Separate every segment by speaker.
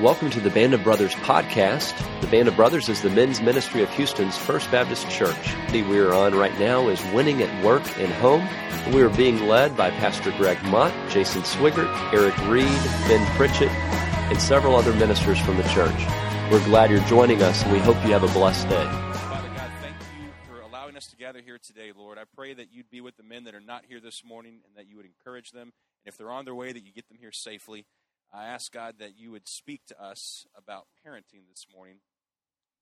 Speaker 1: Welcome to the Band of Brothers podcast. The Band of Brothers is the men's ministry of Houston's First Baptist Church. The we are on right now is Winning at Work and Home. We are being led by Pastor Greg Mott, Jason Swigert, Eric Reed, Ben Pritchett, and several other ministers from the church. We're glad you're joining us, and we hope you have a blessed day.
Speaker 2: Father God, thank you for allowing us to gather here today, Lord. I pray that you'd be with the men that are not here this morning and that you would encourage them. And if they're on their way, that you get them here safely. I ask God that you would speak to us about parenting this morning,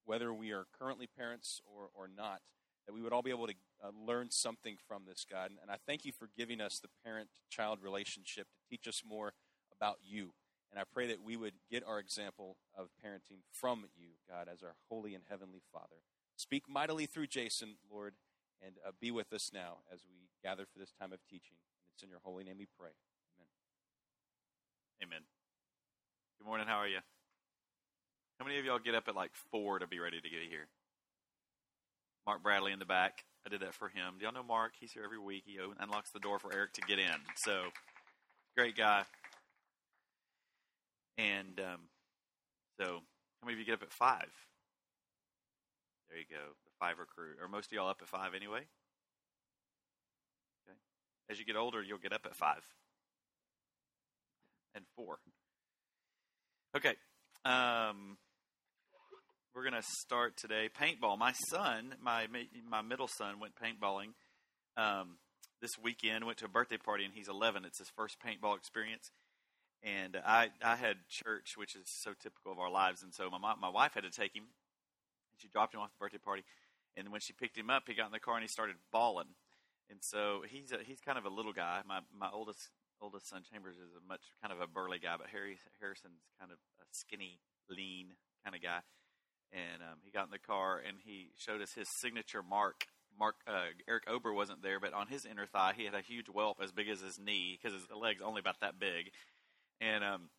Speaker 2: whether we are currently parents or, or not, that we would all be able to uh, learn something from this, God. And, and I thank you for giving us the parent child relationship to teach us more about you. And I pray that we would get our example of parenting from you, God, as our holy and heavenly Father. Speak mightily through Jason, Lord, and uh, be with us now as we gather for this time of teaching. And it's in your holy name we pray. Amen.
Speaker 3: Amen. Good morning. How are you? How many of y'all get up at like four to be ready to get here? Mark Bradley in the back. I did that for him. Do y'all know Mark? He's here every week. He unlocks the door for Eric to get in. So, great guy. And um, so, how many of you get up at five? There you go. The fiver crew. Are most of y'all up at five anyway? Okay. As you get older, you'll get up at five and four. Okay. Um, we're going to start today paintball. My son, my my middle son, went paintballing um, this weekend. Went to a birthday party, and he's 11. It's his first paintball experience. And I I had church, which is so typical of our lives, and so my my wife had to take him. She dropped him off the birthday party, and when she picked him up, he got in the car and he started bawling. And so he's a, he's kind of a little guy. My my oldest oldest son Chambers is a much kind of a burly guy, but Harry Harrison's kind of a skinny, lean kind of guy. And um, he got in the car and he showed us his signature mark. Mark uh, Eric Ober wasn't there, but on his inner thigh he had a huge whelp as big as his knee because his leg's only about that big. And um,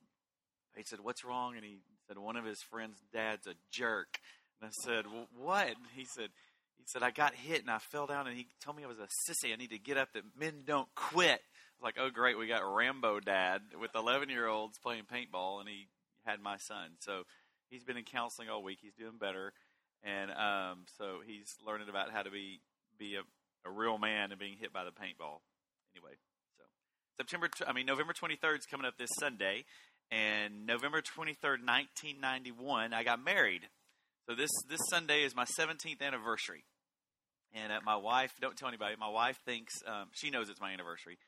Speaker 3: he said, "What's wrong?" And he said, "One of his friends' dad's a jerk." And I said, well, "What?" And he said, "He said I got hit and I fell down, and he told me I was a sissy. I need to get up. That men don't quit." Like, oh great, we got Rambo Dad with 11 year olds playing paintball, and he had my son. So he's been in counseling all week. He's doing better, and um, so he's learning about how to be be a, a real man and being hit by the paintball. Anyway, so September, I mean November 23rd is coming up this Sunday, and November 23rd, 1991, I got married. So this this Sunday is my 17th anniversary. And uh, my wife, don't tell anybody. My wife thinks um, she knows it's my anniversary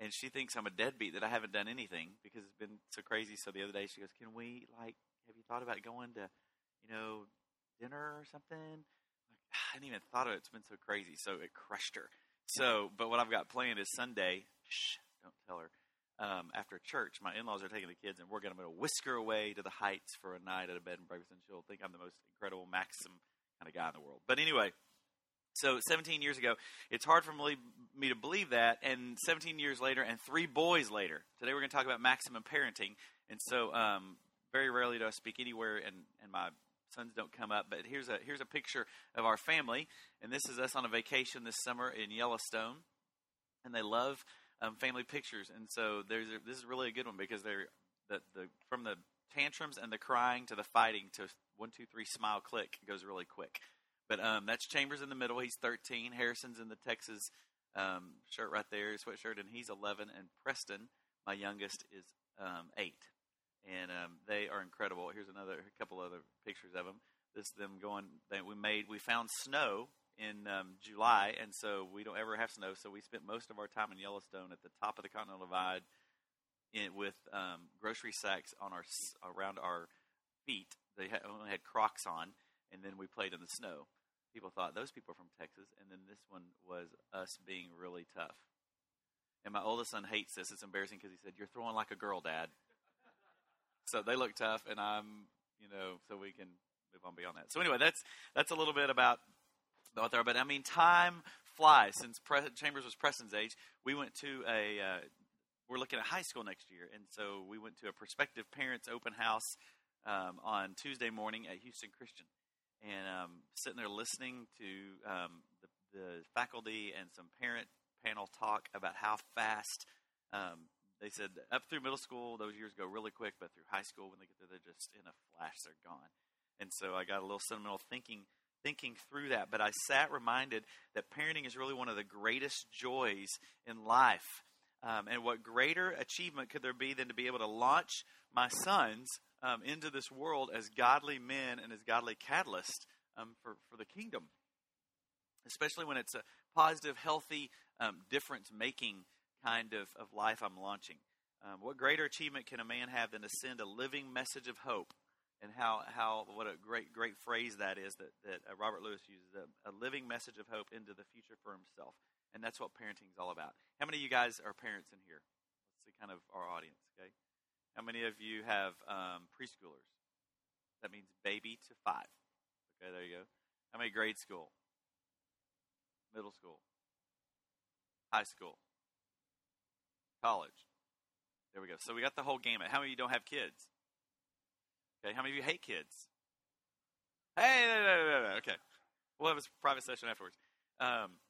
Speaker 3: and she thinks I'm a deadbeat that I haven't done anything because it's been so crazy. So the other day she goes, "Can we like? Have you thought about going to, you know, dinner or something?" Like, I hadn't even thought of it. It's been so crazy. So it crushed her. So, but what I've got planned is Sunday. Shh, don't tell her. Um, after church, my in-laws are taking the kids, and we're going to whisk her away to the Heights for a night at a bed and breakfast, and she'll think I'm the most incredible Maxim kind of guy in the world. But anyway, so 17 years ago, it's hard for me to believe that. And 17 years later, and three boys later, today we're going to talk about maximum parenting. And so, um, very rarely do I speak anywhere, and, and my sons don't come up. But here's a here's a picture of our family, and this is us on a vacation this summer in Yellowstone, and they love um, family pictures. And so there's a, this is really a good one because they're the, the from the tantrums and the crying to the fighting to one two three smile click goes really quick. But um, that's Chambers in the middle. He's 13. Harrison's in the Texas um, shirt right there, sweatshirt, and he's 11. And Preston, my youngest, is um, eight. And um, they are incredible. Here's another a couple other pictures of them. This is them going. They, we made. We found snow in um, July, and so we don't ever have snow. So we spent most of our time in Yellowstone at the top of the Continental Divide, in, with um, grocery sacks on our around our feet. They only had Crocs on, and then we played in the snow people thought those people are from Texas, and then this one was us being really tough. And my oldest son hates this. It's embarrassing because he said, "You're throwing like a girl, Dad." so they look tough, and I'm, you know, so we can move on beyond that. So anyway, that's that's a little bit about about there. But I mean, time flies. Since Pre- Chambers was Preston's age, we went to a. Uh, we're looking at high school next year, and so we went to a prospective parents open house um, on Tuesday morning at Houston Christian and um, sitting there listening to um, the, the, faculty and some parent panel talk about how fast um, they said up through middle school, those years go really quick, but through high school, when they get there, they're just in a flash, they're gone. And so I got a little sentimental thinking thinking through that. But I sat reminded that parenting is really one of the greatest joys in life. Um, and what greater achievement could there be than to be able to launch my sons um, into this world as godly men and as godly catalysts um, for, for the kingdom? Especially when it's a positive, healthy, um, difference making kind of, of life I'm launching. Um, what greater achievement can a man have than to send a living message of hope? And how, how what a great great phrase that is that, that uh, Robert Lewis uses a, a living message of hope into the future for himself. And that's what parenting is all about. How many of you guys are parents in here? Let's see kind of our audience, okay? How many of you have um, preschoolers? That means baby to five. Okay, there you go. How many grade school? Middle school? High school? College? There we go. So we got the whole gamut. How many of you don't have kids? Okay, how many of you hate kids? Hey, no, no, no, no. okay. We'll have a private session afterwards. Um,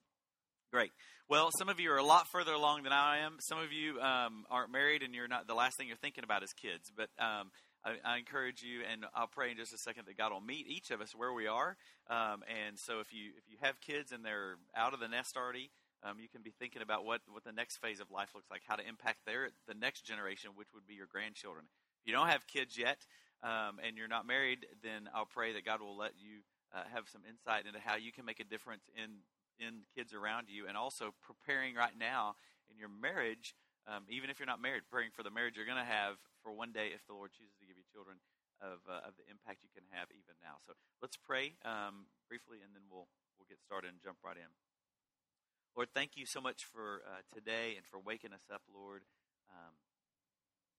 Speaker 3: great. Well, some of you are a lot further along than I am. Some of you um, aren't married, and you're not. The last thing you're thinking about is kids. But um, I, I, encourage you, and I'll pray in just a second that God will meet each of us where we are. Um, and so, if you if you have kids and they're out of the nest already, um, you can be thinking about what what the next phase of life looks like, how to impact their the next generation, which would be your grandchildren. If you don't have kids yet, um, and you're not married, then I'll pray that God will let you uh, have some insight into how you can make a difference in in kids around you, and also preparing right now in your marriage. Um, even if you're not married, praying for the marriage you're going to have for one day, if the Lord chooses to give you children, of uh, of the impact you can have even now. So let's pray um, briefly, and then we'll we'll get started and jump right in. Lord, thank you so much for uh, today and for waking us up, Lord. Um,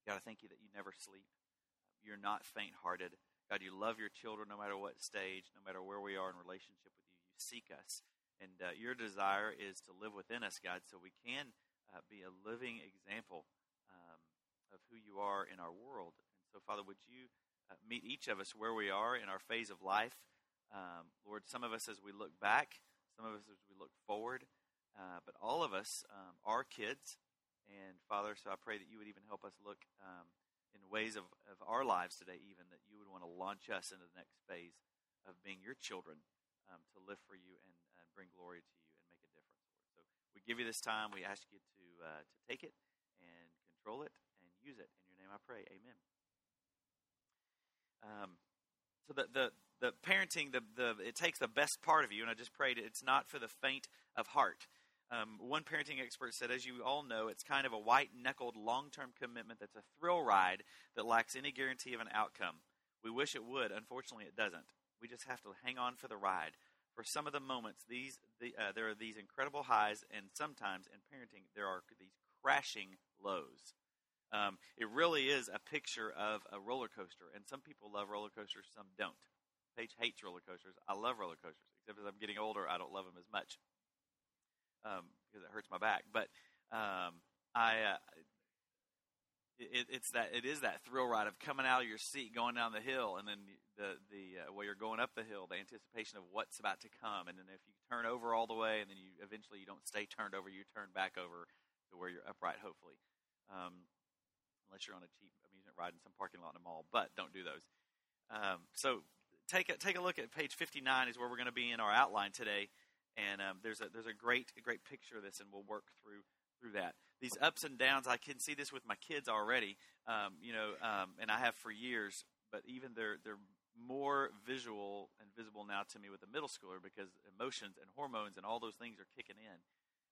Speaker 3: God, I thank you that you never sleep you're not faint hearted. God, you love your children no matter what stage, no matter where we are in relationship with you. You seek us. And uh, your desire is to live within us, God, so we can uh, be a living example um, of who you are in our world. And so, Father, would you uh, meet each of us where we are in our phase of life? Um, Lord, some of us as we look back, some of us as we look forward, uh, but all of us um, are kids. And Father, so I pray that you would even help us look um, in ways of, of our lives today, even that you would want to launch us into the next phase of being your children um, to live for you and, and bring glory to you and make a difference, Lord. So we give you this time. We ask you to uh, to take it and control it and use it. In your name I pray. Amen. Um, so the, the, the parenting, the, the, it takes the best part of you, and I just prayed it's not for the faint of heart. Um, one parenting expert said, as you all know, it's kind of a white knuckled long term commitment that's a thrill ride that lacks any guarantee of an outcome. We wish it would. Unfortunately, it doesn't. We just have to hang on for the ride. For some of the moments, these the, uh, there are these incredible highs, and sometimes in parenting, there are these crashing lows. Um, it really is a picture of a roller coaster, and some people love roller coasters, some don't. Paige hates roller coasters. I love roller coasters, except as I'm getting older, I don't love them as much um, because it hurts my back. But um, I, uh, it, it's that it is that thrill ride of coming out of your seat, going down the hill, and then the the uh, you're going up the hill, the anticipation of what's about to come, and then if you turn over all the way, and then you eventually you don't stay turned over, you turn back over to where you're upright, hopefully. Um, unless you're on a cheap amusement ride in some parking lot in a mall, but don't do those. Um, so take a, take a look at page 59 is where we're going to be in our outline today and um, there's a there's a great a great picture of this, and we'll work through through that. These ups and downs, I can see this with my kids already. Um, you know, um, and I have for years, but even they're they're more visual and visible now to me with a middle schooler because emotions and hormones and all those things are kicking in.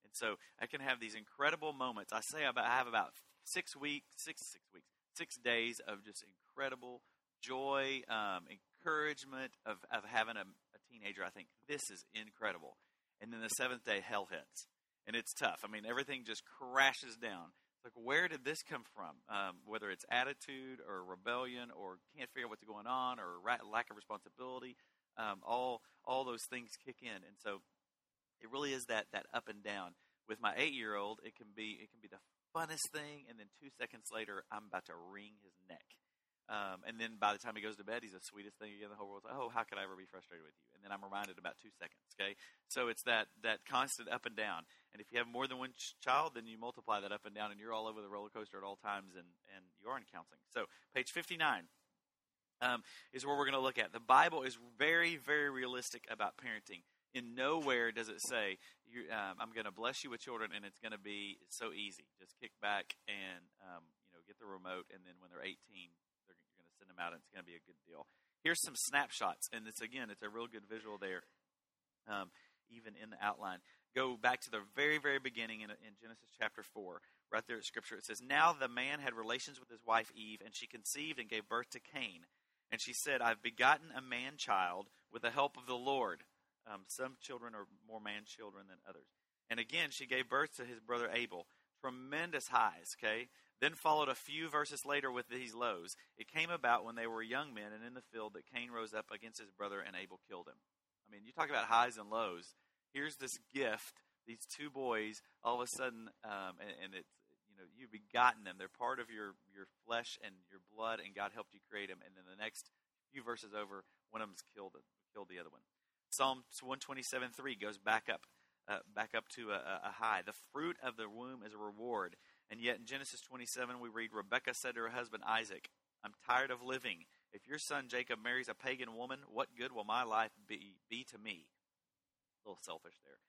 Speaker 3: And so I can have these incredible moments. I say about, I have about six weeks, six six weeks, six days of just incredible joy, um, encouragement of, of having a, a teenager. I think this is incredible and then the seventh day hell hits and it's tough i mean everything just crashes down like where did this come from? Um, whether it's attitude or rebellion or can't figure out what's going on or ra- lack of responsibility um, all all those things kick in. And so it really is that that up and down. With my eight year old it can be it can be the funnest thing and then two seconds later i'm about to wring his neck. Um, and then by the time he goes to bed he's the sweetest thing in the whole world. Like, oh how could i ever be frustrated with you? And then i'm reminded about two seconds Okay, so it's that that constant up and down. And if you have more than one ch- child, then you multiply that up and down, and you're all over the roller coaster at all times, and and you are in counseling. So page 59 um, is where we're going to look at. The Bible is very very realistic about parenting. In nowhere does it say um, I'm going to bless you with children, and it's going to be so easy. Just kick back and um, you know get the remote, and then when they're 18, they're, you're going to send them out, and it's going to be a good deal. Here's some snapshots, and it's again, it's a real good visual there um, even in the outline. Go back to the very, very beginning in, in Genesis chapter 4. Right there at Scripture, it says, Now the man had relations with his wife Eve, and she conceived and gave birth to Cain. And she said, I've begotten a man child with the help of the Lord. Um, some children are more man children than others. And again, she gave birth to his brother Abel. Tremendous highs, okay? Then followed a few verses later with these lows. It came about when they were young men and in the field that Cain rose up against his brother, and Abel killed him. I mean, you talk about highs and lows. Here's this gift, these two boys, all of a sudden, um, and, and it's you know you've begotten them. They're part of your your flesh and your blood, and God helped you create them. And then the next few verses over, one of them's killed killed the other one. Psalm one twenty seven three goes back up. Uh, back up to a, a high. The fruit of the womb is a reward. And yet in Genesis 27, we read Rebekah said to her husband Isaac, I'm tired of living. If your son Jacob marries a pagan woman, what good will my life be, be to me? A little selfish there.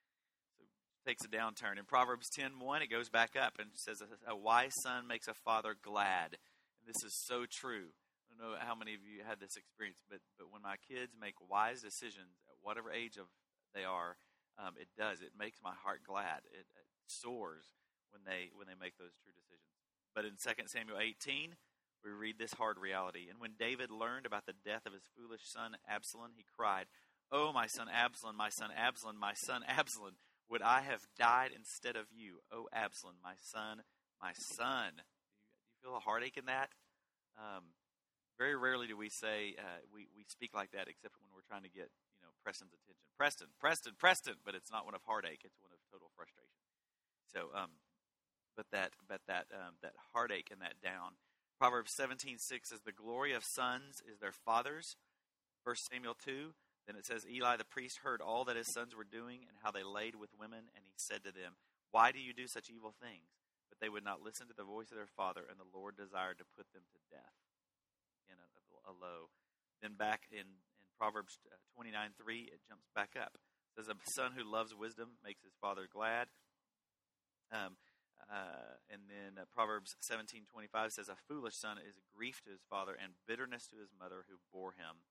Speaker 3: So takes a downturn. In Proverbs 10.1, it goes back up and says, A wise son makes a father glad. And this is so true. I don't know how many of you had this experience, but, but when my kids make wise decisions at whatever age of they are, um, it does. It makes my heart glad. It, it soars when they when they make those true decisions. But in 2 Samuel 18, we read this hard reality. And when David learned about the death of his foolish son Absalom, he cried, Oh, my son Absalom, my son Absalom, my son Absalom, would I have died instead of you? Oh, Absalom, my son, my son. Do you, you feel a heartache in that? Um, very rarely do we say, uh, we, we speak like that except when we're trying to get, you know, Preston's attention. Preston, Preston, Preston, but it's not one of heartache, it's one of total frustration. So, um, but that, but that, um, that heartache and that down Proverbs 17:6 says the glory of sons is their fathers. 1 Samuel 2, then it says Eli the priest heard all that his sons were doing and how they laid with women and he said to them, "Why do you do such evil things?" But they would not listen to the voice of their father and the Lord desired to put them to death. In a, a, low. Then back in in Proverbs 29:3 it jumps back up. It says a son who loves wisdom makes his father glad. Um, uh, and then uh, Proverbs 17:25 says, "A foolish son is a grief to his father and bitterness to his mother who bore him."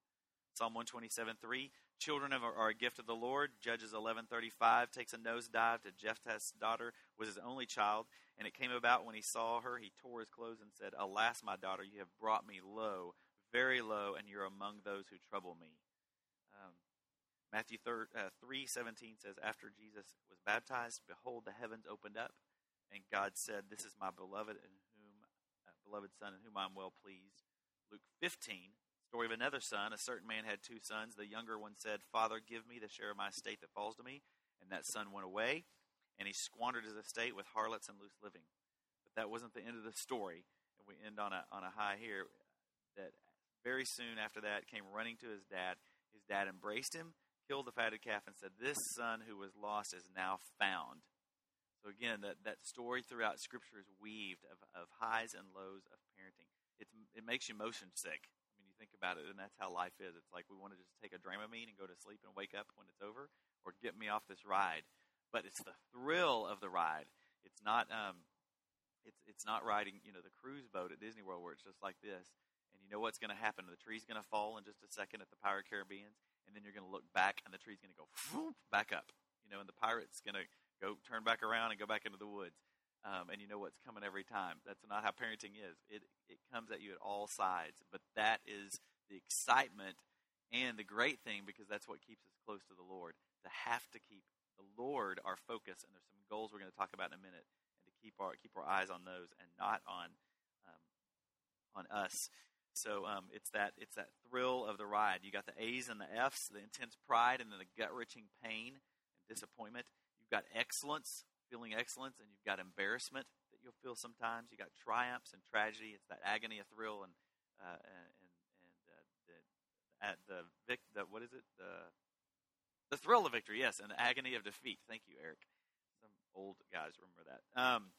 Speaker 3: Psalm 127:3, "Children are a gift of the Lord." Judges 11:35 takes a nosedive to Jephthah's daughter, was his only child, and it came about when he saw her, he tore his clothes and said, "Alas, my daughter, you have brought me low, very low, and you're among those who trouble me." Um, Matthew 3:17 uh, says, "After Jesus was baptized, behold, the heavens opened up." And God said, This is my beloved in whom uh, beloved son in whom I'm well pleased. Luke 15, story of another son. A certain man had two sons. The younger one said, Father, give me the share of my estate that falls to me. And that son went away, and he squandered his estate with harlots and loose living. But that wasn't the end of the story. And we end on a, on a high here that very soon after that came running to his dad. His dad embraced him, killed the fatted calf, and said, This son who was lost is now found. So again, that, that story throughout Scripture is weaved of, of highs and lows of parenting. It's, it makes you motion sick. I mean, you think about it, and that's how life is. It's like we want to just take a Dramamine and go to sleep and wake up when it's over, or get me off this ride. But it's the thrill of the ride. It's not um, it's it's not riding you know the cruise boat at Disney World where it's just like this, and you know what's going to happen. The tree's going to fall in just a second at the Pirate Caribbean's, and then you're going to look back, and the tree's going to go back up. You know, and the pirate's going to go turn back around and go back into the woods. Um, and you know what's coming every time. That's not how parenting is. It it comes at you at all sides, but that is the excitement and the great thing because that's what keeps us close to the Lord. To have to keep the Lord our focus, and there's some goals we're going to talk about in a minute, and to keep our keep our eyes on those and not on um, on us. So um, it's that it's that thrill of the ride. You got the A's and the F's, the intense pride, and then the gut wrenching pain and disappointment. You've got excellence, feeling excellence, and you've got embarrassment that you'll feel sometimes. You've got triumphs and tragedy. It's that agony of thrill and uh, and and uh, the at the vic the what is it the The thrill of victory, yes, and the agony of defeat. Thank you, Eric. Some old guys remember that. Um,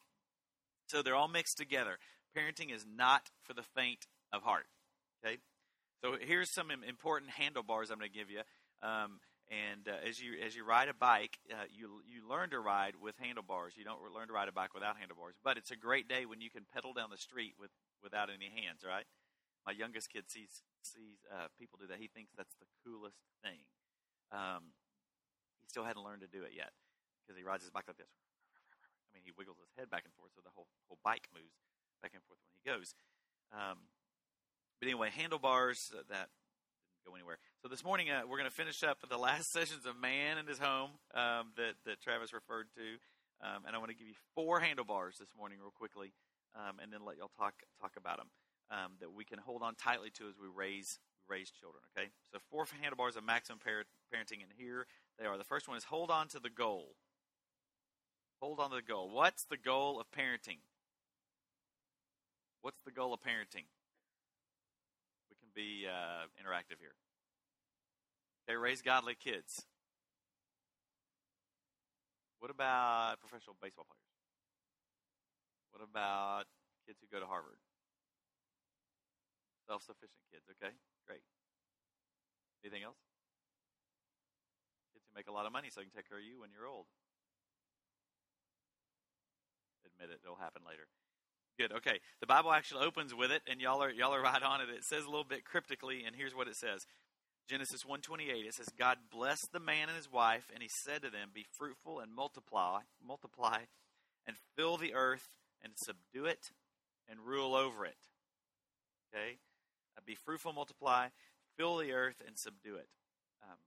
Speaker 3: so they're all mixed together. Parenting is not for the faint of heart. Okay, so here's some important handlebars I'm going to give you. Um, and uh, as you as you ride a bike, uh, you you learn to ride with handlebars. You don't learn to ride a bike without handlebars. But it's a great day when you can pedal down the street with without any hands. Right? My youngest kid sees sees uh, people do that. He thinks that's the coolest thing. Um, he still hadn't learned to do it yet because he rides his bike like this. I mean, he wiggles his head back and forth, so the whole whole bike moves back and forth when he goes. Um, but anyway, handlebars uh, that go anywhere. So this morning uh, we're going to finish up the last sessions of Man and His Home um, that that Travis referred to, um, and I want to give you four handlebars this morning, real quickly, um, and then let y'all talk talk about them um, that we can hold on tightly to as we raise raise children. Okay, so four handlebars of maximum parenting, and here they are. The first one is hold on to the goal. Hold on to the goal. What's the goal of parenting? What's the goal of parenting? Be uh, interactive here. Okay, raise godly kids. What about professional baseball players? What about kids who go to Harvard? Self sufficient kids, okay? Great. Anything else? Kids who make a lot of money so they can take care of you when you're old. Admit it, it'll happen later. Good. Okay. The Bible actually opens with it, and y'all are y'all are right on it. It says a little bit cryptically, and here's what it says: Genesis 1:28 it says God blessed the man and his wife and he said to them be fruitful and multiply multiply and fill the earth and subdue it and rule over it. Okay? Uh, be fruitful multiply fill the earth and subdue it. Um,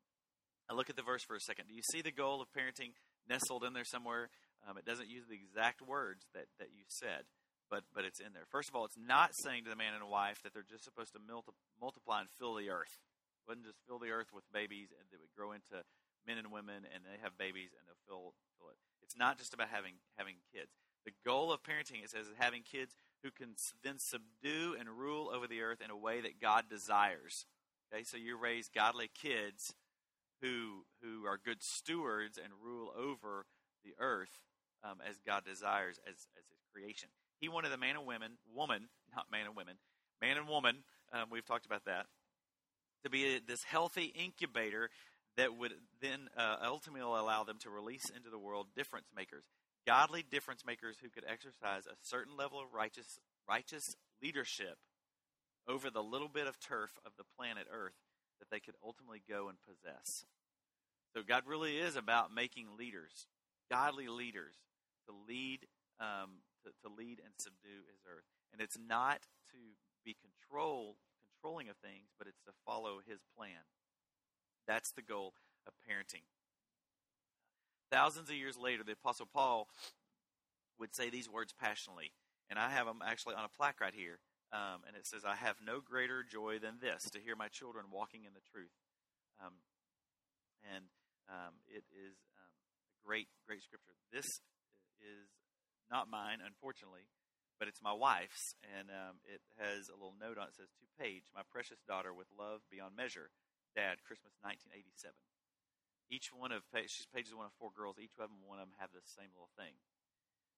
Speaker 3: I look at the verse for a second. Do you see the goal of parenting nestled in there somewhere? Um, it doesn't use the exact words that, that you said, but but it's in there. First of all, it's not saying to the man and the wife that they're just supposed to multiply and fill the earth It wouldn't just fill the earth with babies and they would grow into men and women and they have babies and they'll fill, fill it. It's not just about having having kids. The goal of parenting, it says, is having kids who can then subdue and rule over the earth in a way that God desires. Okay, so you raise godly kids who who are good stewards and rule over the earth um, as God desires as as His creation. He wanted the man and women, woman, not man and women, man and woman. Um, we've talked about that to be a, this healthy incubator that would then uh, ultimately allow them to release into the world difference makers, godly difference makers who could exercise a certain level of righteous righteous leadership over the little bit of turf of the planet Earth that they could ultimately go and possess. So God really is about making leaders, godly leaders, to lead um, to, lead and subdue His earth, and it's not to be controlled controlling of things, but it's to follow his plan. That's the goal of parenting. Thousands of years later, the Apostle Paul would say these words passionately, and I have them actually on a plaque right here. Um, and it says, I have no greater joy than this, to hear my children walking in the truth. Um, and um, it is um, a great, great scripture. This is not mine, unfortunately, but it's my wife's, and um, it has a little note on it. Says to Paige, my precious daughter, with love beyond measure, Dad, Christmas 1987. Each one of Paige, Paige is one of four girls. Each of them, one of them, have the same little thing.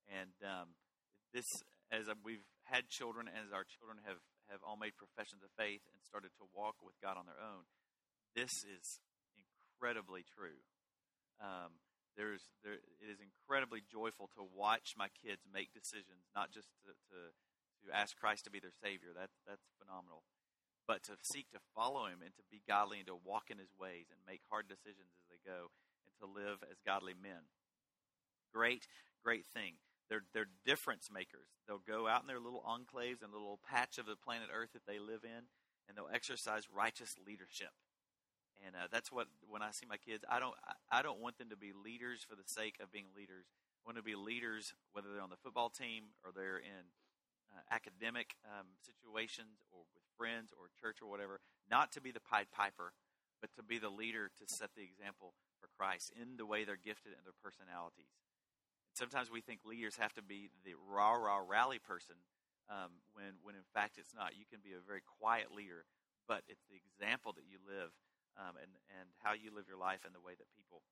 Speaker 3: And um, this, as we've had children, as our children have have all made professions of faith and started to walk with God on their own, this is incredibly true. Um, there's there it is incredibly joyful to watch my kids make decisions, not just to, to to ask Christ to be their Savior. That that's phenomenal. But to seek to follow Him and to be godly and to walk in His ways and make hard decisions as they go and to live as godly men. Great, great thing. They're they're difference makers. They'll go out in their little enclaves and little patch of the planet Earth that they live in, and they'll exercise righteous leadership and uh, that's what when I see my kids, I don't I don't want them to be leaders for the sake of being leaders. I want to be leaders whether they're on the football team or they're in uh, academic um, situations or with friends or church or whatever. Not to be the Pied Piper, but to be the leader to set the example for Christ in the way they're gifted and their personalities. Sometimes we think leaders have to be the rah rah rally person, um, when when in fact it's not. You can be a very quiet leader, but it's the example that you live um, and and how you live your life and the way that people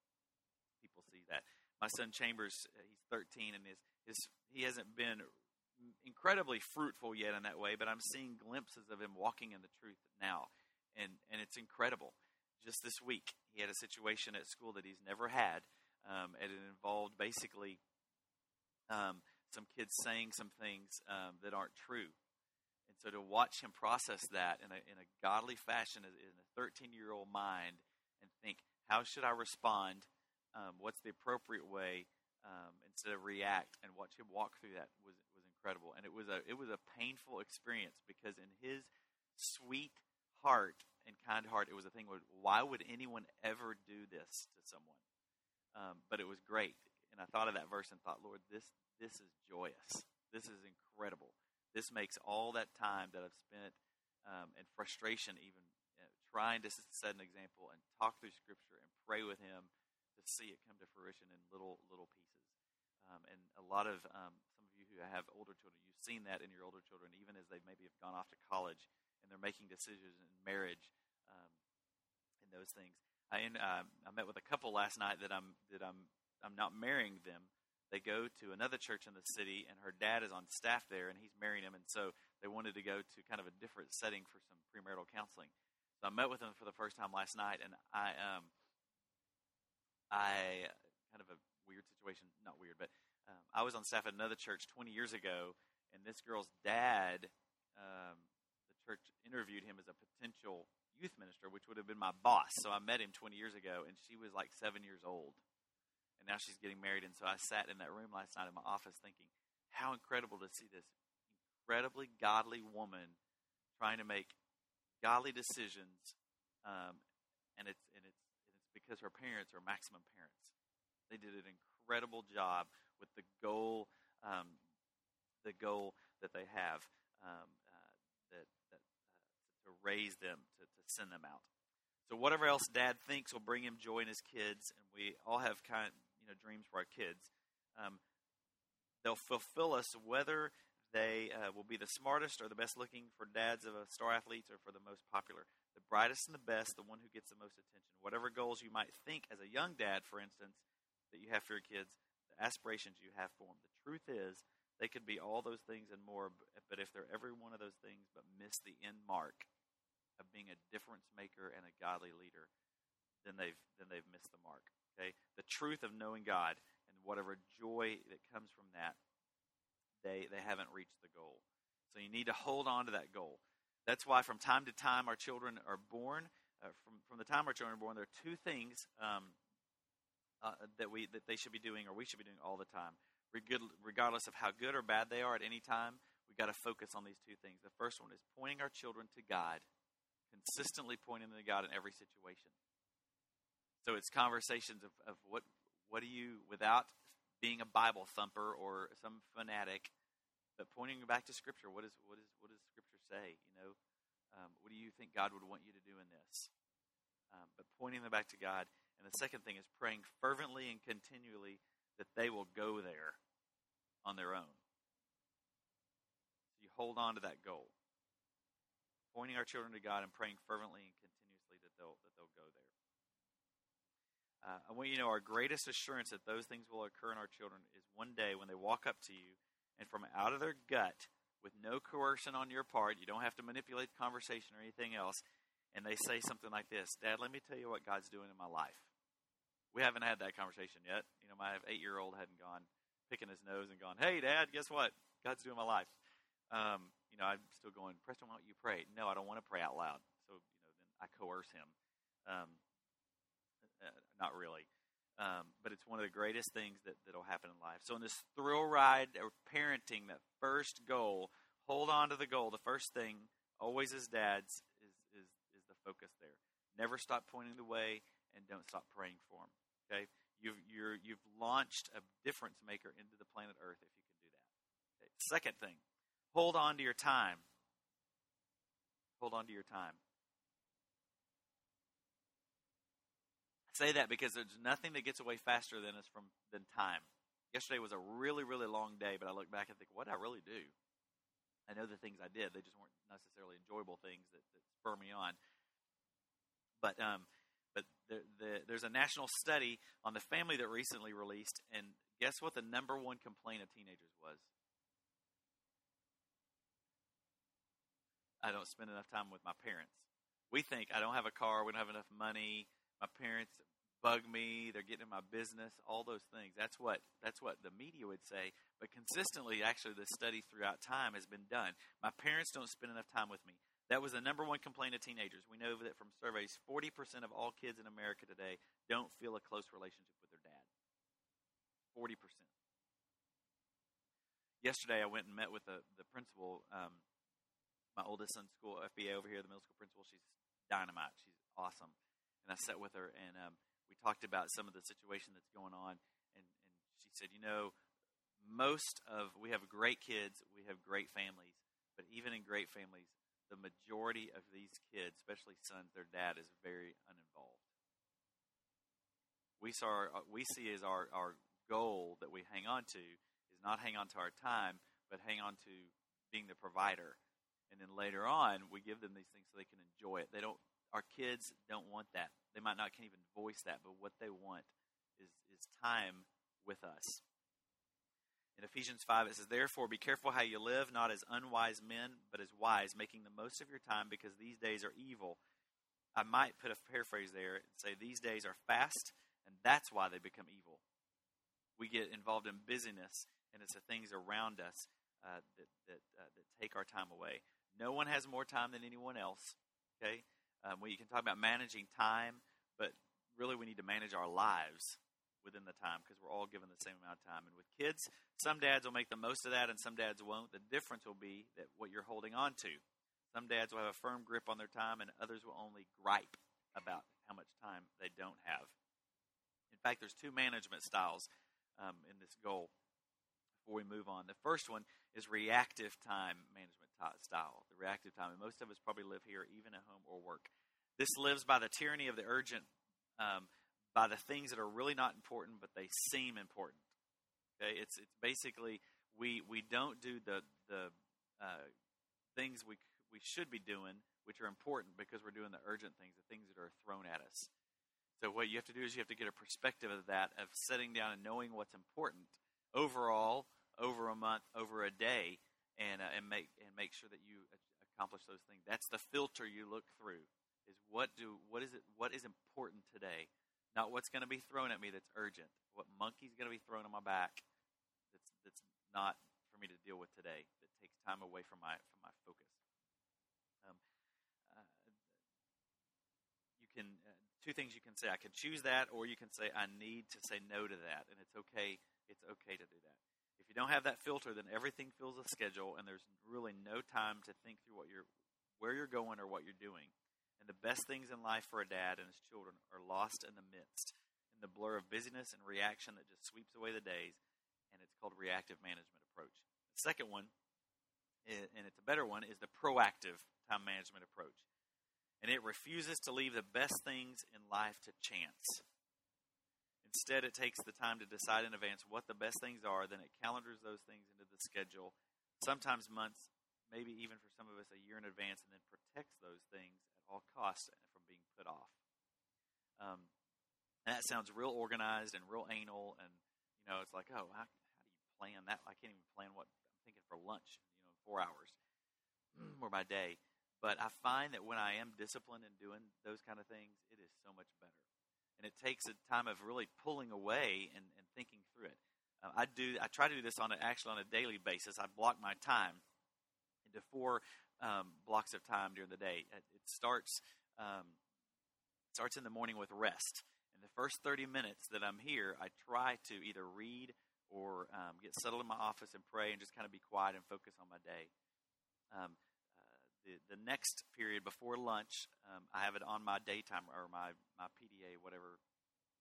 Speaker 3: people see that. My son Chambers, uh, he's 13, and his his he hasn't been incredibly fruitful yet in that way, but I'm seeing glimpses of him walking in the truth now, and and it's incredible. Just this week, he had a situation at school that he's never had, um, and it involved basically um, some kids saying some things um, that aren't true. So to watch him process that in a, in a godly fashion in a 13 year old mind and think, how should I respond? Um, what's the appropriate way um, instead of react and watch him walk through that was was incredible. And it was a it was a painful experience because in his sweet heart and kind heart, it was a thing. Where, why would anyone ever do this to someone? Um, but it was great, and I thought of that verse and thought, Lord, this this is joyous. This is incredible. This makes all that time that I've spent um, frustration, even you know, trying to set an example and talk through Scripture and pray with Him to see it come to fruition in little little pieces. Um, and a lot of um, some of you who have older children, you've seen that in your older children, even as they maybe have gone off to college and they're making decisions in marriage um, and those things. I, uh, I met with a couple last night that I'm that I'm I'm not marrying them, they go to another church in the city, and her dad is on staff there, and he's marrying him, and so they wanted to go to kind of a different setting for some premarital counseling. So I met with them for the first time last night, and I um, I kind of a weird situation, not weird, but um, I was on staff at another church 20 years ago, and this girl's dad, um, the church interviewed him as a potential youth minister, which would have been my boss. So I met him 20 years ago, and she was like seven years old now she's getting married. And so I sat in that room last night in my office thinking, how incredible to see this incredibly godly woman trying to make godly decisions, um, and it's and it's and it's because her parents are maximum parents. They did an incredible job with the goal, um, the goal that they have um, uh, that, that uh, to raise them to, to send them out. So whatever else Dad thinks will bring him joy in his kids, and we all have kind know, dreams for our kids. Um, they'll fulfill us whether they uh, will be the smartest or the best looking for dads of star athletes or for the most popular. The brightest and the best, the one who gets the most attention. Whatever goals you might think as a young dad, for instance, that you have for your kids, the aspirations you have for them. The truth is, they could be all those things and more, but if they're every one of those things but miss the end mark of being a difference maker and a godly leader, then they've then they've missed the mark. Okay? The truth of knowing God and whatever joy that comes from that, they, they haven't reached the goal. So you need to hold on to that goal. That's why from time to time our children are born. Uh, from, from the time our children are born, there are two things um, uh, that, we, that they should be doing or we should be doing all the time. Regardless of how good or bad they are at any time, we've got to focus on these two things. The first one is pointing our children to God, consistently pointing them to God in every situation. So it's conversations of, of what what do you without being a Bible thumper or some fanatic, but pointing back to Scripture. What is what is what does Scripture say? You know, um, what do you think God would want you to do in this? Um, but pointing them back to God. And the second thing is praying fervently and continually that they will go there on their own. You hold on to that goal. Pointing our children to God and praying fervently and continuously that they'll that they'll go there. Uh, I want you to know our greatest assurance that those things will occur in our children is one day when they walk up to you and from out of their gut, with no coercion on your part, you don't have to manipulate the conversation or anything else, and they say something like this Dad, let me tell you what God's doing in my life. We haven't had that conversation yet. You know, my eight year old hadn't gone picking his nose and gone, Hey, Dad, guess what? God's doing my life. Um, you know, I'm still going, Preston, why don't you pray? No, I don't want to pray out loud. So, you know, then I coerce him. Um, uh, not really. Um, but it's one of the greatest things that, that'll happen in life. So, in this thrill ride of parenting, that first goal, hold on to the goal. The first thing, always as dads, is, is, is the focus there. Never stop pointing the way and don't stop praying for them. Okay? You've, you're, you've launched a difference maker into the planet Earth if you can do that. Okay? Second thing, hold on to your time. Hold on to your time. Say that because there's nothing that gets away faster than us from than time. Yesterday was a really, really long day, but I look back and think, what did I really do? I know the things I did; they just weren't necessarily enjoyable things that, that spur me on. But um, but the, the, there's a national study on the family that recently released, and guess what? The number one complaint of teenagers was. I don't spend enough time with my parents. We think I don't have a car, we don't have enough money. My parents bug me, they're getting in my business, all those things. That's what that's what the media would say. But consistently, actually, the study throughout time has been done. My parents don't spend enough time with me. That was the number one complaint of teenagers. We know that from surveys, 40% of all kids in America today don't feel a close relationship with their dad. 40%. Yesterday, I went and met with the, the principal, um, my oldest son's school, FBA over here, the middle school principal. She's dynamite. She's awesome. And I sat with her, and um, we talked about some of the situation that's going on. And, and she said, You know, most of, we have great kids, we have great families, but even in great families, the majority of these kids, especially sons, their dad is very uninvolved. We saw uh, we see as our, our goal that we hang on to is not hang on to our time, but hang on to being the provider. And then later on, we give them these things so they can enjoy it. They don't. Our kids don't want that. They might not can even voice that, but what they want is is time with us. In Ephesians 5, it says, Therefore, be careful how you live, not as unwise men, but as wise, making the most of your time because these days are evil. I might put a paraphrase there and say, These days are fast, and that's why they become evil. We get involved in busyness, and it's the things around us uh, that, that, uh, that take our time away. No one has more time than anyone else. Okay? Um, you can talk about managing time, but really we need to manage our lives within the time because we're all given the same amount of time. And with kids, some dads will make the most of that and some dads won't. The difference will be that what you're holding on to. Some dads will have a firm grip on their time and others will only gripe about how much time they don't have. In fact, there's two management styles um, in this goal before we move on. The first one is reactive time management style, the reactive time. And most of us probably live here even at home or work. This lives by the tyranny of the urgent um, by the things that are really not important, but they seem important. Okay, it's it's basically we we don't do the the uh, things we we should be doing, which are important because we're doing the urgent things, the things that are thrown at us. So what you have to do is you have to get a perspective of that, of sitting down and knowing what's important overall, over a month, over a day, and uh, and make and make sure that you accomplish those things. That's the filter you look through. Is what do what is it what is important today not what's going to be thrown at me that's urgent. What monkey's going to be thrown on my back that's that's not for me to deal with today. That takes time away from my from my focus. Um, uh, you can uh, two things you can say. I can choose that, or you can say I need to say no to that, and it's okay. It's okay to do that. If you don't have that filter, then everything fills a schedule, and there's really no time to think through what you're where you're going or what you're doing. And the best things in life for a dad and his children are lost in the midst, in the blur of busyness and reaction that just sweeps away the days. And it's called reactive management approach. The second one, and it's a better one, is the proactive time management approach. And it refuses to leave the best things in life to chance. Instead, it takes the time to decide in advance what the best things are, then it calendars those things into the schedule, sometimes months, maybe even for some of us a year in advance, and then protects those things at all costs from being put off. Um, that sounds real organized and real anal, and you know, it's like, oh, how, how do you plan that? I can't even plan what I'm thinking for lunch, you know, in four hours or my day. But I find that when I am disciplined in doing those kind of things, it is so much better. And it takes a time of really pulling away and, and thinking through it. Uh, I do. I try to do this on a, actually on a daily basis. I block my time into four um, blocks of time during the day. It, starts um, starts in the morning with rest. In the first 30 minutes that I'm here, I try to either read or um, get settled in my office and pray and just kind of be quiet and focus on my day. The, the next period before lunch, um, I have it on my Day-Timer or my, my PDA, whatever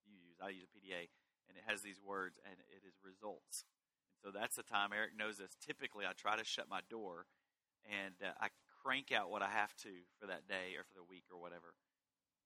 Speaker 3: you use. I use a PDA, and it has these words, and it is results. And so that's the time Eric knows this. Typically, I try to shut my door and uh, I crank out what I have to for that day or for the week or whatever.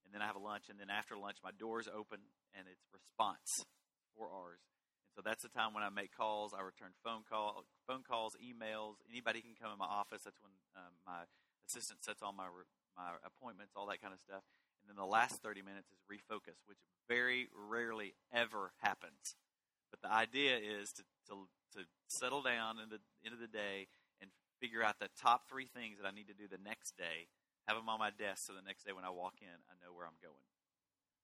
Speaker 3: And then I have a lunch, and then after lunch, my door's open and it's response, four R's. And so that's the time when I make calls. I return phone call, phone calls, emails. Anybody can come in my office. That's when um, my assistant sets all my my appointments, all that kind of stuff. and then the last 30 minutes is refocus, which very rarely ever happens. But the idea is to, to, to settle down in the end of the day and figure out the top three things that I need to do the next day, have them on my desk so the next day when I walk in, I know where I'm going.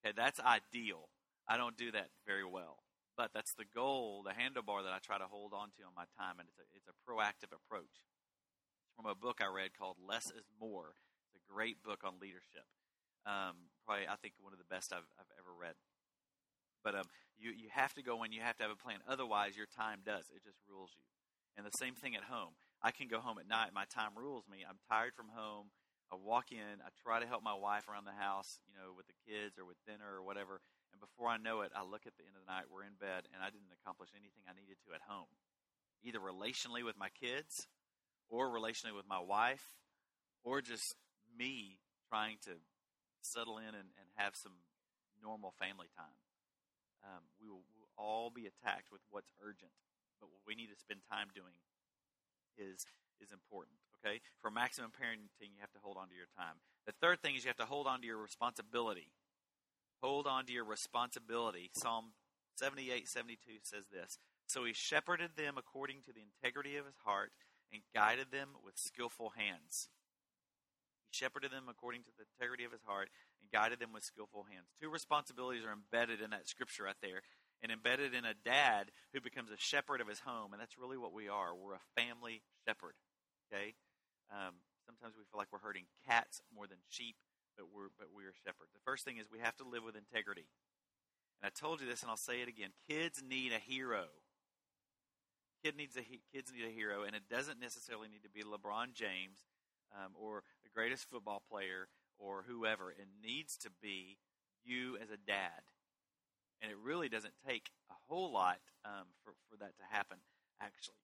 Speaker 3: Okay, that's ideal. I don't do that very well. But that's the goal, the handlebar that I try to hold on to on my time, and it's a, it's a proactive approach. From a book I read called Less is More. It's a great book on leadership. Um, probably, I think, one of the best I've, I've ever read. But um, you, you have to go in, you have to have a plan. Otherwise, your time does. It just rules you. And the same thing at home. I can go home at night, my time rules me. I'm tired from home. I walk in, I try to help my wife around the house, you know, with the kids or with dinner or whatever. And before I know it, I look at the end of the night, we're in bed, and I didn't accomplish anything I needed to at home, either relationally with my kids, or relationally with my wife, or just me trying to settle in and, and have some normal family time. Um, we will we'll all be attacked with what's urgent, but what we need to spend time doing is is important. Okay, for maximum parenting, you have to hold on to your time. The third thing is you have to hold on to your responsibility. Hold on to your responsibility. Psalm 78 72 says this So he shepherded them according to the integrity of his heart and guided them with skillful hands. He shepherded them according to the integrity of his heart and guided them with skillful hands. Two responsibilities are embedded in that scripture right there and embedded in a dad who becomes a shepherd of his home. And that's really what we are. We're a family shepherd. Okay? Um, sometimes we feel like we're herding cats more than sheep but we're but we are shepherds. The first thing is we have to live with integrity. And I told you this, and I'll say it again: kids need a hero. Kid needs a kids need a hero, and it doesn't necessarily need to be LeBron James um, or the greatest football player or whoever. It needs to be you as a dad, and it really doesn't take a whole lot um, for for that to happen. Actually,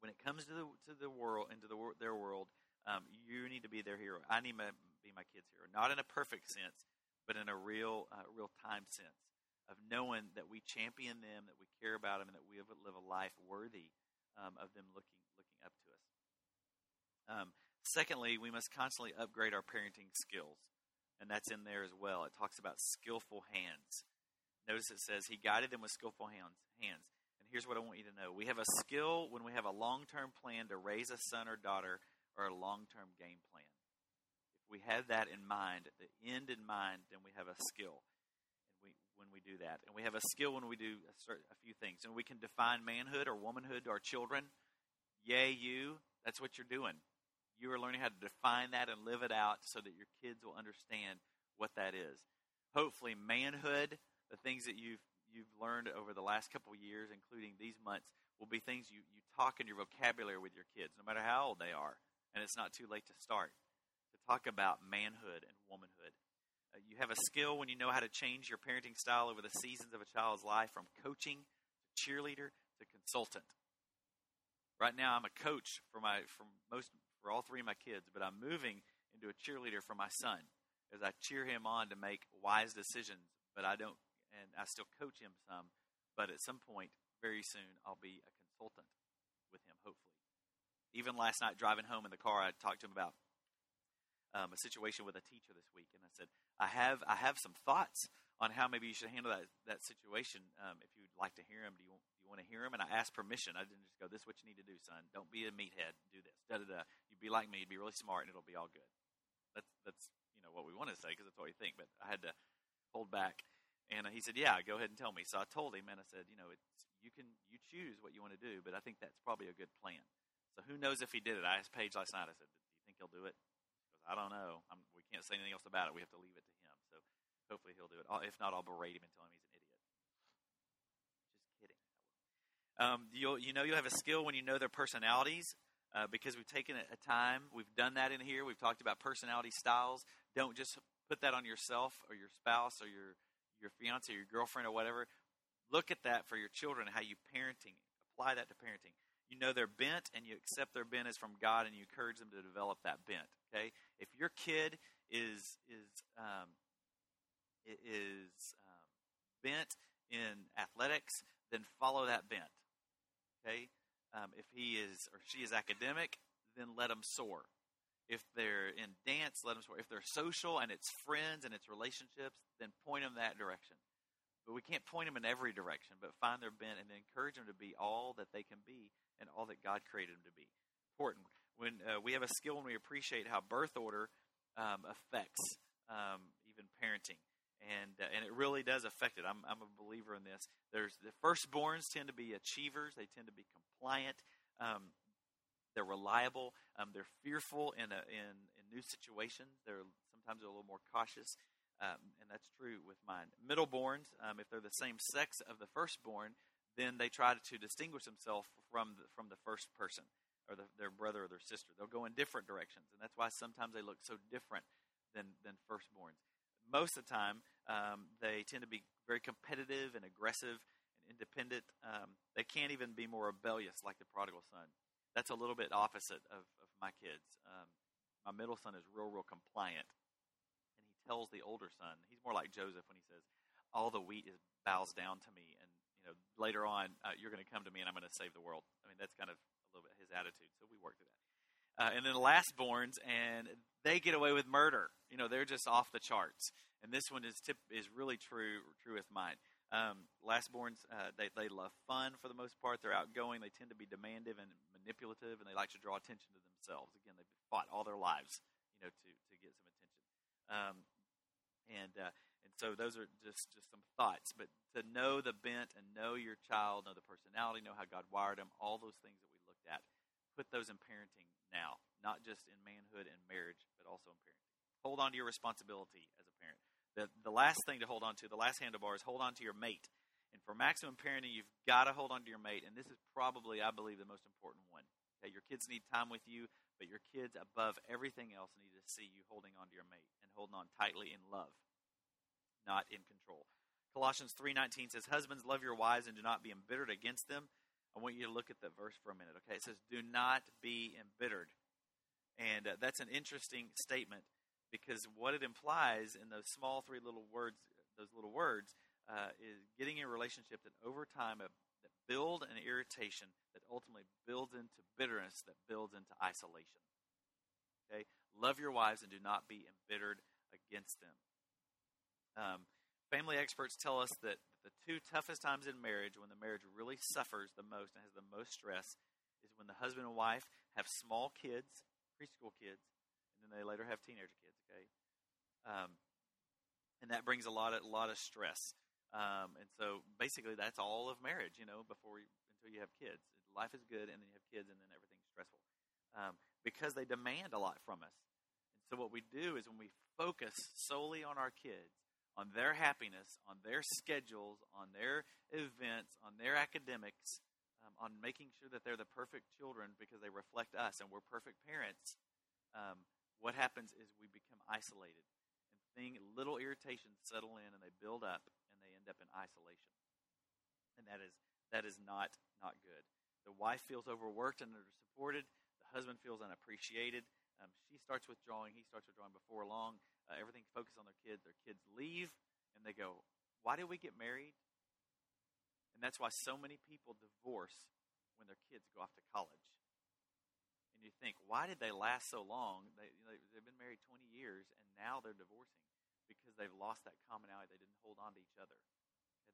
Speaker 3: when it comes to the to the world into the their world, um, you need to be their hero. I need to be my kids' hero, not in a perfect sense, but in a real, uh, real time sense of knowing that we champion them, that we care about them, and that we live a life worthy um, of them looking looking up to us. Um, secondly, we must constantly upgrade our parenting skills, and that's in there as well. It talks about skillful hands. Notice it says he guided them with skillful hands. Hands. And here's what I want you to know: we have a skill when we have a long-term plan to raise a son or daughter, or a long-term game plan If we have that in mind, the end in mind, then we have a skill. We do that, and we have a skill when we do a, certain, a few things, and we can define manhood or womanhood to our children. Yay, you! That's what you're doing. You are learning how to define that and live it out, so that your kids will understand what that is. Hopefully, manhood, the things that you've you've learned over the last couple of years, including these months, will be things you, you talk in your vocabulary with your kids, no matter how old they are. And it's not too late to start to talk about manhood and womanhood. Uh, you have a skill when you know how to change your parenting style over the seasons of a child's life from coaching to cheerleader to consultant. Right now, I'm a coach for my for most for all three of my kids, but I'm moving into a cheerleader for my son as I cheer him on to make wise decisions. But I don't, and I still coach him some. But at some point, very soon, I'll be a consultant with him. Hopefully, even last night driving home in the car, I talked to him about um, a situation with a teacher this week, and I said, I have I have some thoughts on how maybe you should handle that that situation. Um, if you'd like to hear them, do you do you want to hear them? And I asked permission. I didn't just go, "This is what you need to do, son. Don't be a meathead. Do this. Da da da. You'd be like me. You'd be really smart, and it'll be all good." That's that's you know what we want to say because that's what we think. But I had to hold back. And he said, "Yeah, go ahead and tell me." So I told him, and I said, "You know, it's you can you choose what you want to do, but I think that's probably a good plan." So who knows if he did it? I asked Paige last night. I said, "Do you think he'll do it?" I don't know. I'm, we can't say anything else about it. We have to leave it to him. So hopefully he'll do it. If not, I'll berate him and tell him he's an idiot. Just kidding. Um, you'll, you know you'll have a skill when you know their personalities. Uh, because we've taken a time, we've done that in here. We've talked about personality styles. Don't just put that on yourself or your spouse or your your fiance or your girlfriend or whatever. Look at that for your children. How you parenting. Apply that to parenting you know they're bent and you accept their bent is from God and you encourage them to develop that bent. Okay, if your kid is is um, is um, bent in athletics, then follow that bent. Okay, um, if he is or she is academic, then let them soar. If they're in dance, let them soar. If they're social and it's friends and it's relationships, then point them that direction. But we can't point them in every direction, but find their bent and encourage them to be all that they can be and all that God created them to be. Important. When uh, we have a skill and we appreciate how birth order um, affects um, even parenting, and uh, and it really does affect it. I'm I'm a believer in this. There's the firstborns tend to be achievers. They tend to be compliant. Um, they're reliable. Um, they're fearful in a, in in new situations. They're sometimes a little more cautious. Um, and that's true with mine. Middleborns, um, if they're the same sex of the firstborn, then they try to distinguish themselves from the, from the first person or the, their brother or their sister. They'll go in different directions, and that's why sometimes they look so different than than firstborns. Most of the time, um, they tend to be very competitive and aggressive and independent. Um, they can't even be more rebellious like the prodigal son. That's a little bit opposite of, of my kids. Um, my middle son is real, real compliant tells the older son, he's more like Joseph when he says, "All the wheat is bows down to me," and you know later on uh, you're going to come to me and I'm going to save the world. I mean that's kind of a little bit his attitude. So we work through that. Uh, and then the lastborns, and they get away with murder. You know they're just off the charts. And this one is tip, is really true true with mine. Um, lastborns, uh, they, they love fun for the most part. They're outgoing. They tend to be demandative and manipulative, and they like to draw attention to themselves. Again, they've fought all their lives, you know, to, to get some attention. Um, and uh, and so those are just just some thoughts. But to know the bent and know your child, know the personality, know how God wired them, all those things that we looked at, put those in parenting now, not just in manhood and marriage, but also in parenting. Hold on to your responsibility as a parent. The the last thing to hold on to, the last handlebar is hold on to your mate. And for maximum parenting, you've got to hold on to your mate. And this is probably, I believe, the most important one. Okay, your kids need time with you, but your kids, above everything else, need to see you holding on to your mate holding on tightly in love not in control. Colossians 3:19 says, "Husbands, love your wives and do not be embittered against them." I want you to look at that verse for a minute. Okay, it says, "Do not be embittered," and uh, that's an interesting statement because what it implies in those small three little words, those little words, uh, is getting a relationship that over time that build an irritation that ultimately builds into bitterness that builds into isolation. Okay, love your wives and do not be embittered against them. Um, family experts tell us that the two toughest times in marriage, when the marriage really suffers the most and has the most stress, is when the husband and wife have small kids, preschool kids, and then they later have teenager kids. Okay, um, and that brings a lot of a lot of stress. Um, and so basically, that's all of marriage. You know, before you, until you have kids, life is good, and then you have kids, and then everything's stressful um, because they demand a lot from us. And so what we do is when we focus solely on our kids on their happiness, on their schedules, on their events, on their academics, um, on making sure that they're the perfect children because they reflect us and we're perfect parents, um, what happens is we become isolated. And thing, little irritations settle in and they build up and they end up in isolation. And that is, that is not, not good. The wife feels overworked and undersupported. Husband feels unappreciated. Um, she starts withdrawing. He starts withdrawing before long uh, everything focused on their kids. Their kids leave, and they go, Why did we get married? And that's why so many people divorce when their kids go off to college. And you think, why did they last so long? They, they've been married 20 years, and now they're divorcing because they've lost that commonality. They didn't hold on to each other.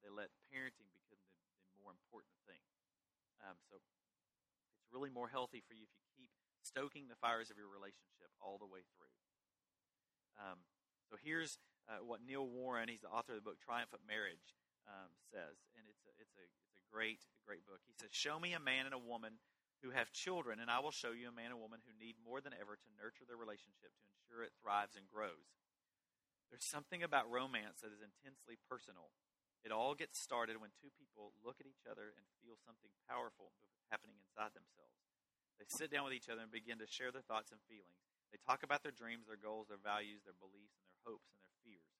Speaker 3: They let parenting become the, the more important thing. Um, so it's really more healthy for you if you stoking the fires of your relationship all the way through. Um, so here's uh, what Neil Warren, he's the author of the book Triumph of Marriage, um, says, and it's a, it's a it's a great great book. He says, "Show me a man and a woman who have children, and I will show you a man and woman who need more than ever to nurture their relationship to ensure it thrives and grows." There's something about romance that is intensely personal. It all gets started when two people look at each other and feel something powerful happening inside themselves. They sit down with each other and begin to share their thoughts and feelings. They talk about their dreams, their goals, their values, their beliefs, and their hopes and their fears.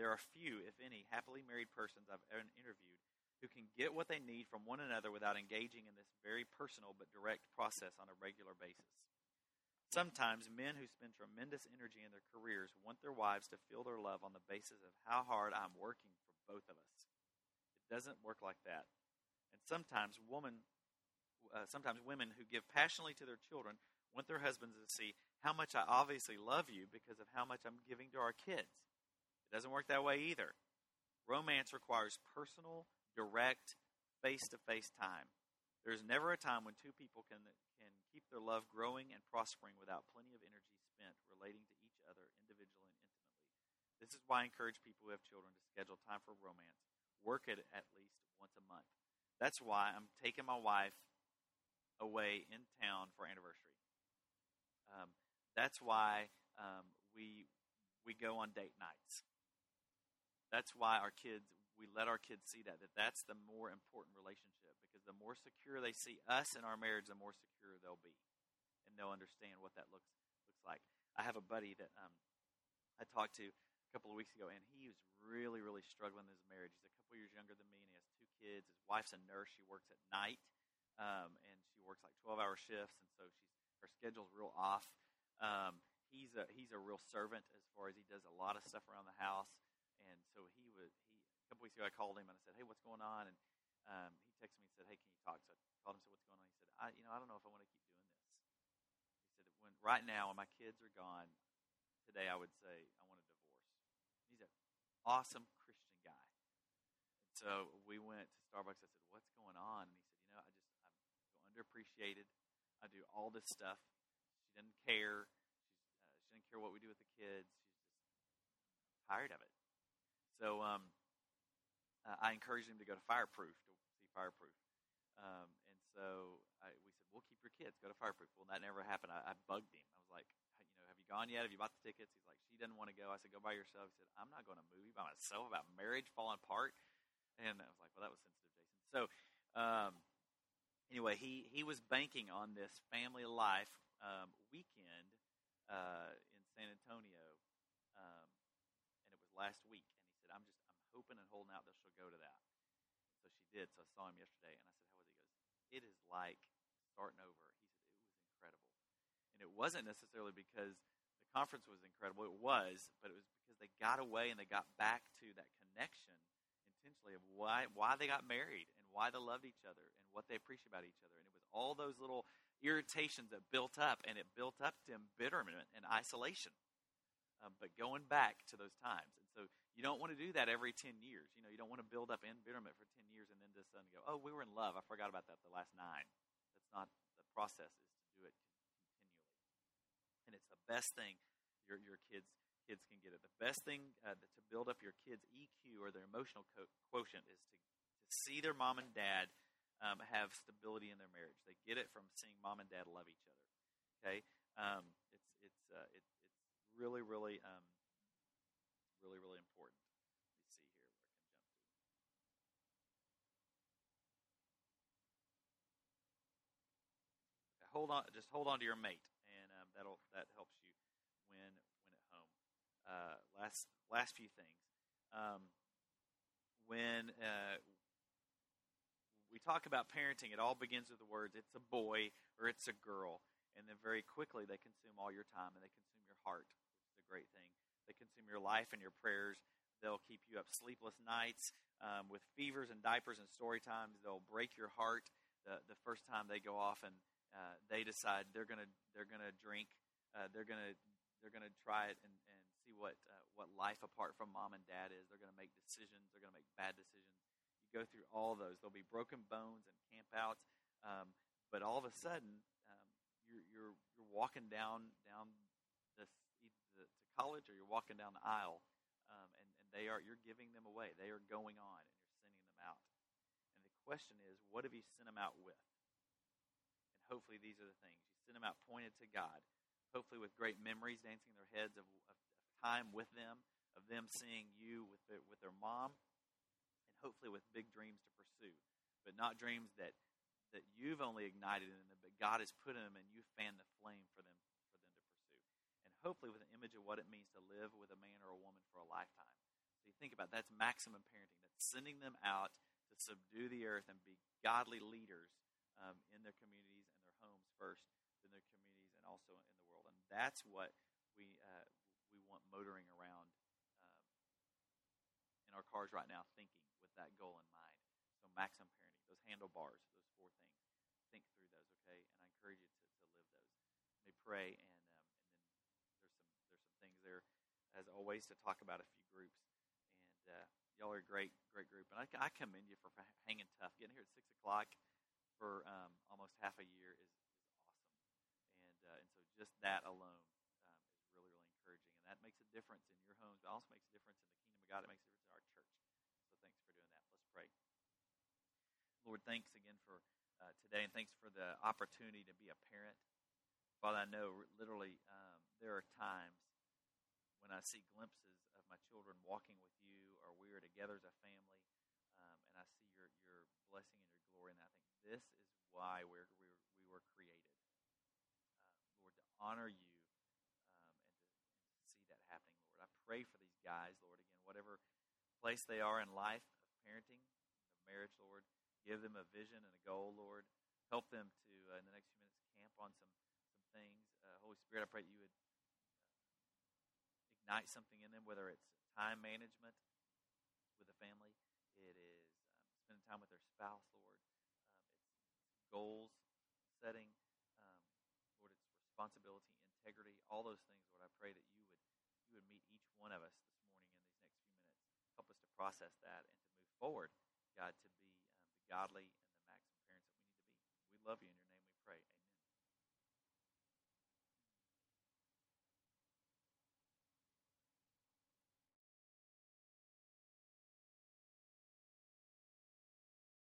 Speaker 3: There are few, if any, happily married persons I've interviewed who can get what they need from one another without engaging in this very personal but direct process on a regular basis. Sometimes men who spend tremendous energy in their careers want their wives to feel their love on the basis of how hard I'm working for both of us. It doesn't work like that. And sometimes women, uh, sometimes women who give passionately to their children want their husbands to see how much I obviously love you because of how much I'm giving to our kids. It doesn't work that way either. Romance requires personal, direct, face to face time. There's never a time when two people can, can keep their love growing and prospering without plenty of energy spent relating to each other individually and intimately. This is why I encourage people who have children to schedule time for romance. Work it at least once a month. That's why I'm taking my wife away in town for anniversary. Um, that's why um, we we go on date nights. That's why our kids we let our kids see that that that's the more important relationship because the more secure they see us in our marriage, the more secure they'll be, and they'll understand what that looks looks like. I have a buddy that um, I talked to a couple of weeks ago, and he was really really struggling in his marriage. He's a couple years younger than me, and he has two kids. His wife's a nurse; she works at night, um, and she works like twelve hour shifts, and so she's her schedule's real off. Um, he's a he's a real servant as far as he does a lot of stuff around the house, and so he was he a couple weeks ago I called him and I said, hey, what's going on? And um, he texted me and said, hey, can you talk? So I called him and said, what's going on? He said, I you know I don't know if I want to keep doing this. He said, when right now when my kids are gone, today I would say I want a divorce. He's an awesome Christian guy. So we went to Starbucks. I said, what's going on? And he said, you know, I just I'm so underappreciated. I do all this stuff she doesn't care. She's, uh, she doesn't care what we do with the kids. She's just tired of it. So um, uh, I encouraged him to go to Fireproof to see Fireproof. Um, and so I, we said, "We'll keep your kids. Go to Fireproof." Well, that never happened. I, I bugged him. I was like, "You know, have you gone yet? Have you bought the tickets?" He's like, "She doesn't want to go." I said, "Go by yourself." He said, "I'm not going to a movie by myself about marriage falling apart." And I was like, "Well, that was sensitive, Jason." So um, anyway, he he was banking on this family life um, weekend uh, in San Antonio, um, and it was last week. And he said, "I'm just I'm hoping and holding out that she'll go to that." So she did. So I saw him yesterday, and I said, "How was it?" He goes, "It is like starting over." He said, "It was incredible," and it wasn't necessarily because the conference was incredible. It was, but it was because they got away and they got back to that connection intentionally of why why they got married and why they loved each other what they appreciate about each other. And it was all those little irritations that built up, and it built up to embitterment and isolation. Um, but going back to those times, and so you don't want to do that every ten years. You know, you don't want to build up embitterment for ten years and then just suddenly go, "Oh, we were in love. I forgot about that the last nine. That's not the process. Is to do it continually, and it's the best thing your your kids kids can get it. The best thing uh, to build up your kids' EQ or their emotional co- quotient is to to see their mom and dad um, have stability in their marriage. They get it from seeing mom and dad love each other. Okay, um, it's it's uh, it, it's really really um, really really important. Let me see here where I can jump to. Okay, hold on, just hold on to your mate, and um, that'll that helps you win win at home. Uh, last last few things. Um, when uh, we talk about parenting, it all begins with the words "it's a boy" or "it's a girl," and then very quickly they consume all your time and they consume your heart, which is a great thing. They consume your life and your prayers. They'll keep you up sleepless nights um, with fevers and diapers and story times. They'll break your heart the, the first time they go off and uh, they decide they're gonna they're gonna drink. Uh, they're gonna they're gonna try it and, and see what uh, what life apart from mom and dad is. They're gonna make decisions. They're gonna make bad decisions. Go through all those. There'll be broken bones and campouts. Um, but all of a sudden, um, you're you're you're walking down down this to college or you're walking down the aisle, um, and and they are you're giving them away. They are going on, and you're sending them out. And the question is, what have you sent them out with? And hopefully, these are the things you send them out pointed to God. Hopefully, with great memories dancing in their heads of, of, of time with them, of them seeing you with their, with their mom, hopefully with big dreams to pursue, but not dreams that that you've only ignited in them, but God has put in them, and you fan the flame for them for them to pursue, and hopefully with an image of what it means to live with a man or a woman for a lifetime. So you think about that's maximum parenting. That's sending them out to subdue the earth and be godly leaders um, in their communities and their homes first, in their communities and also in the world. And that's what we uh, we want motoring around um, in our cars right now, thinking that goal in mind. So maximum parenting, those handlebars, those four things. Think through those, okay? And I encourage you to, to live those. me pray, and um, and then there's some there's some things there, as always, to talk about a few groups. And uh, y'all are a great great group, and I, I commend you for hanging tough. Getting here at six o'clock for um, almost half a year is, is awesome, and uh, and so just that alone um, is really really encouraging, and that makes a difference in your homes, but also makes a difference in the kingdom of God. It makes a difference in our church. So thanks for doing that. Let's pray. Lord, thanks again for uh, today, and thanks for the opportunity to be a parent. Father, I know literally um, there are times when I see glimpses of my children walking with you, or we are together as a family, um, and I see your your blessing and your glory, and I think this is why we're, we were, we were created, uh, Lord, to honor you um, and, to, and to see that happening, Lord. I pray for these guys, Lord, again, whatever place they are in life parenting, of marriage, Lord, give them a vision and a goal, Lord. Help them to, uh, in the next few minutes, camp on some some things. Uh, Holy Spirit, I pray that you would ignite something in them, whether it's time management with the family, it is um, spending time with their spouse, Lord. Um, it's, goals setting, um, Lord. It's responsibility, integrity, all those things, Lord. I pray that you would you would meet each one of us this morning in these next few minutes. Help us to process that and forward, God, to be um, the godly and the maximum parents that we need to be. We love you